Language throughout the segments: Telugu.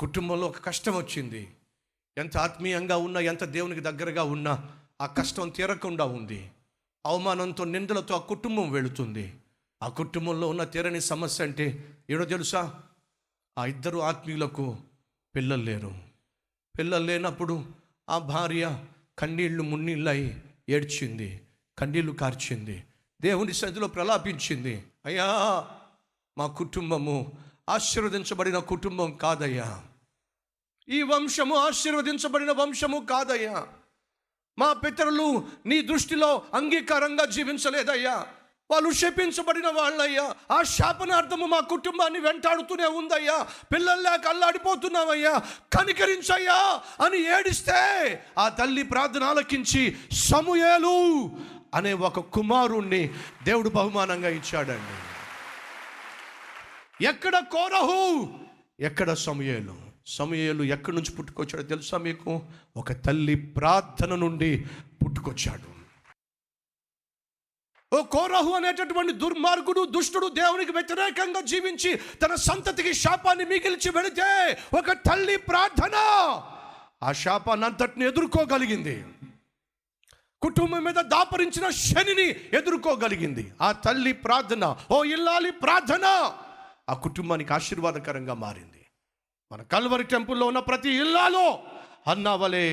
కుటుంబంలో ఒక కష్టం వచ్చింది. ఎంత ఆత్మీయంగా ఉన్నా ఎంత దేవునికి దగ్గరగా ఉన్నా ఆ కష్టం తీరకుండా ఉంది. అవమానంతో నిందలతో ఆ కుటుంబం వెళుతుంది. ఆ కుటుంబంలో ఉన్న తీరని సమస్య అంటే ఏడో తెలుసా? ఆ ఇద్దరు ఆత్మీయులకు పిల్లలు లేరు. పిల్లలు లేనప్పుడు ఆ భార్య కన్నీళ్ళు మున్నీళ్ళై ఏడ్చింది కన్నీళ్ళు కార్చింది దేవుని సన్నిధిలో ప్రలాపించింది. అయ్యా మా కుటుంబము ఆశీర్వదించబడిన కుటుంబం కాదయ్యా. ఈ వంశము ఆశీర్వదించబడిన వంశము కాదయ్యా. మా పితరులు నీ దృష్టిలో అంగీకారంగా జీవించలేదయ్యా. వాళ్ళు శపించబడిన వాళ్ళయ్యా. ఆ శాపనార్థము మా కుటుంబాన్ని వెంటాడుతూనే ఉందయ్యా. పిల్లలు లేక అల్లాడిపోతున్నామయ్యా కనికరించయ్యా అని ఏడిస్తే ఆ తల్లి ప్రార్థన ఆలకించి సమూయేలు అనే ఒక కుమారుణ్ణి దేవుడు బహుమానంగా ఇచ్చాడండి. ఎక్కడ కోరహు ఎక్కడ సమయలు. సమయలు ఎక్కడి నుంచి పుట్టుకొచ్చాడో తెలుసా మీకు? ఒక తల్లి ప్రార్థన నుండి పుట్టుకొచ్చాడు. ఓ కోరహు అనేటటువంటి దుర్మార్గుడు దుష్టుడు దేవునికి వ్యతిరేకంగా జీవించి తన సంతతికి శాపాన్ని మిగిల్చి వెళితే ఒక తల్లి ప్రార్థన ఆ శాపాన్ని అంతటిని ఎదుర్కోగలిగింది. కుటుంబం మీద దాపరించిన శనిని ఎదుర్కోగలిగింది. ఆ తల్లి ప్రార్థన ఓ ఇల్లాలి ప్రార్థన ఆ కుటుంబానికి ఆశీర్వాదకరంగా మారింది. మన కల్వరి టెంపుల్లో ఉన్న ప్రతి ఇల్లాలో అన్నావలే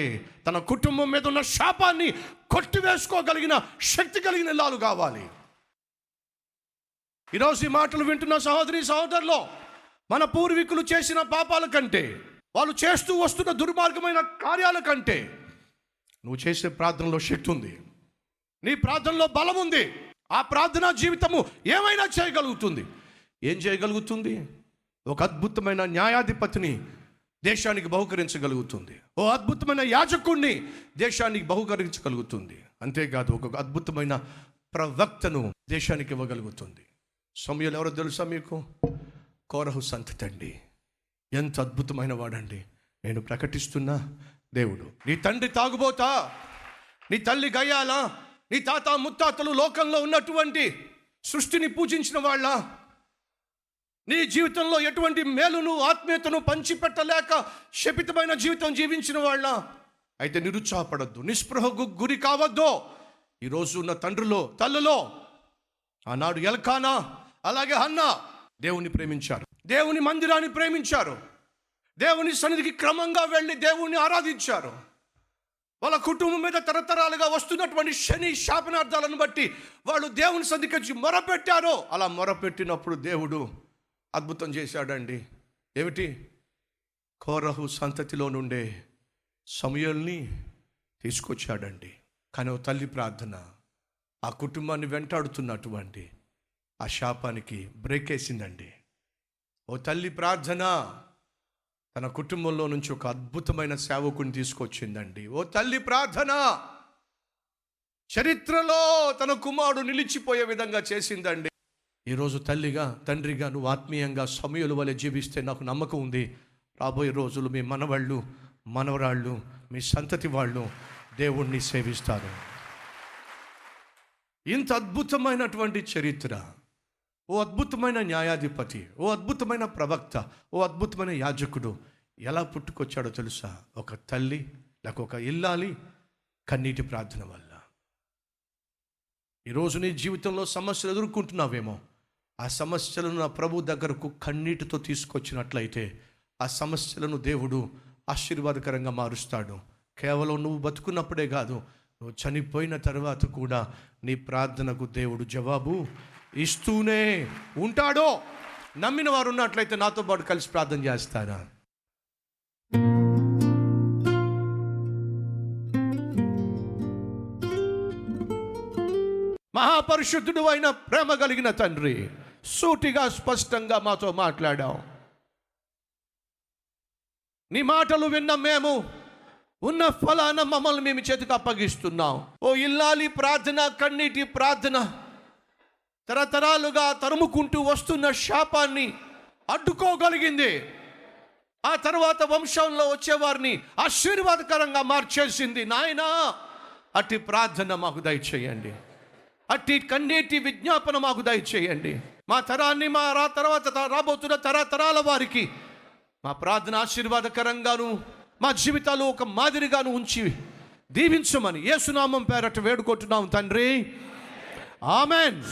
తన కుటుంబం మీద ఉన్న శాపాన్ని కొట్టివేసుకోగలిగిన శక్తి కలిగిన ఇల్లాలు కావాలి. ఈరోజు ఈ మాటలు వింటున్న సహోదరి సహోదరులో మన పూర్వీకులు చేసిన పాపాల కంటే వాళ్ళు చేస్తూ వస్తున్న దుర్మార్గమైన కార్యాల కంటే నువ్వు చేసే ప్రార్థనలో శక్తి ఉంది. నీ ప్రార్థనలో బలం ఉంది. ఆ ప్రార్థనా జీవితము ఏమైనా చేయగలుగుతుంది? ఏం చేయగలుగుతుంది? ఒక అద్భుతమైన న్యాయాధిపతిని దేశానికి బహుకరించగలుగుతుంది. ఓ అద్భుతమైన యాజకుణ్ణి దేశానికి బహుకరించగలుగుతుంది. అంతేకాదు ఒక అద్భుతమైన ప్రవక్తను దేశానికి ఇవ్వగలుగుతుంది. సమయంలో ఎవరో తెలుసా మీకు? కోరహు సంతతండి ఎంత అద్భుతమైన వాడండి. నేను ప్రకటిస్తున్నా దేవుడు. నీ తండ్రి తాగుబోతా. నీ తల్లి గయ్యాలా. నీ తాత ముత్తాతలు లోకంలో ఉన్నటువంటి సృష్టిని పూజించిన వాళ్ళ. నీ జీవితంలో ఎటువంటి మేలును ఆత్మీయతను పంచిపెట్టలేక శపితమైన జీవితం జీవించిన వాళ్ళ అయితే నిరుత్సాహపడద్దు నిస్పృహకు గురి కావద్దు. ఈరోజు ఉన్న తండ్రిలో తల్లులో ఆనాడు ఎల్కానా అలాగే హన్న దేవుని ప్రేమించారు. దేవుని మందిరాన్ని ప్రేమించారు. దేవుని సన్నిధికి క్రమంగా వెళ్ళి దేవుణ్ణి ఆరాధించారు. వాళ్ళ కుటుంబం మీద తరతరాలుగా వస్తున్నటువంటి శని శాపనార్థాలను బట్టి వాళ్ళు దేవుని సన్నిధికి మొరపెట్టారో. అలా మొరపెట్టినప్పుడు దేవుడు అద్భుతం చేశాడండి. ఏమిటి? కోరహు సంతతిలో నుండే సమయల్ని తీసుకొచ్చాడండి. కానీ ఓ తల్లి ప్రార్థన ఆ కుటుంబాన్ని వెంటాడుతున్నటువంటి ఆ శాపానికి బ్రేక్ వేసిందండి. ఓ తల్లి ప్రార్థన తన కుటుంబంలో నుంచి ఒక అద్భుతమైన సేవకుని తీసుకొచ్చిందండి. ఓ తల్లి ప్రార్థన చరిత్రలో తన కుమారుడు నిలిచిపోయే విధంగా చేసిందండి. ఈరోజు తల్లిగా తండ్రిగా నువ్వు ఆత్మీయంగా సమయుల వలె జీవిస్తే నాకు నమ్మకం ఉంది. రాబోయే రోజులు మీ మనవాళ్ళు మనవరాళ్ళు మీ సంతతి వాళ్ళు దేవుణ్ణి సేవిస్తారు. ఇంత అద్భుతమైనటువంటి చరిత్ర ఓ అద్భుతమైన న్యాయాధిపతి ఓ అద్భుతమైన ప్రవక్త ఓ అద్భుతమైన యాజకుడు ఎలా పుట్టుకొచ్చాడో తెలుసా? ఒక తల్లి లేక ఒక ఇల్లాలి కన్నీటి ప్రార్థన వల్ల. ఈరోజు నీ జీవితంలో సమస్యలు ఎదుర్కొంటున్నావేమో? ఆ సమస్యలను నా ప్రభు దగ్గరకు కన్నీటితో తీసుకొచ్చినట్లయితే ఆ సమస్యలను దేవుడు ఆశీర్వాదకరంగా మారుస్తాడు. కేవలం నువ్వు బతుకున్నప్పుడే కాదు నువ్వు చనిపోయిన తర్వాత కూడా నీ ప్రార్థనకు దేవుడు జవాబు ఇస్తూనే ఉంటాడో నమ్మిన వారు ఉన్నట్లయితే నాతో పాటు కలిసి ప్రార్థన చేస్తారా? మహాపరిశుద్ధుడు అయిన ప్రేమ కలిగిన తండ్రి సూటిగా స్పష్టంగా మాతో మాట్లాడాం నీ మాటలు విన్న మేము ఉన్న ఫలాన మమ్మల్ని మేము చేతికి అప్పగిస్తున్నాం. ఓ ఇల్లాలి ప్రార్థన కన్నీటి ప్రార్థన తరతరాలుగా తరుముకుంటూ వస్తున్న శాపాన్ని అడ్డుకోగలిగింది. ఆ తర్వాత వంశంలో వచ్చేవారిని ఆశీర్వాదకరంగా మార్చేసింది. నాయనా అట్టి ప్రార్థన మాకు దయచేయండి. అట్టి కన్నీటి విజ్ఞాపన మాకు దయచేయండి. మా తరాన్ని మా రా తర్వాత రాబోతున్న తరతరాల వారికి మా ప్రార్థన ఆశీర్వాదకరంగాను మా జీవితాలు ఒక మాదిరిగాను ఉంచి దీవించమని ఏసునామం పేరట వేడుకుంటున్నాం తండ్రి. ఆమెన్.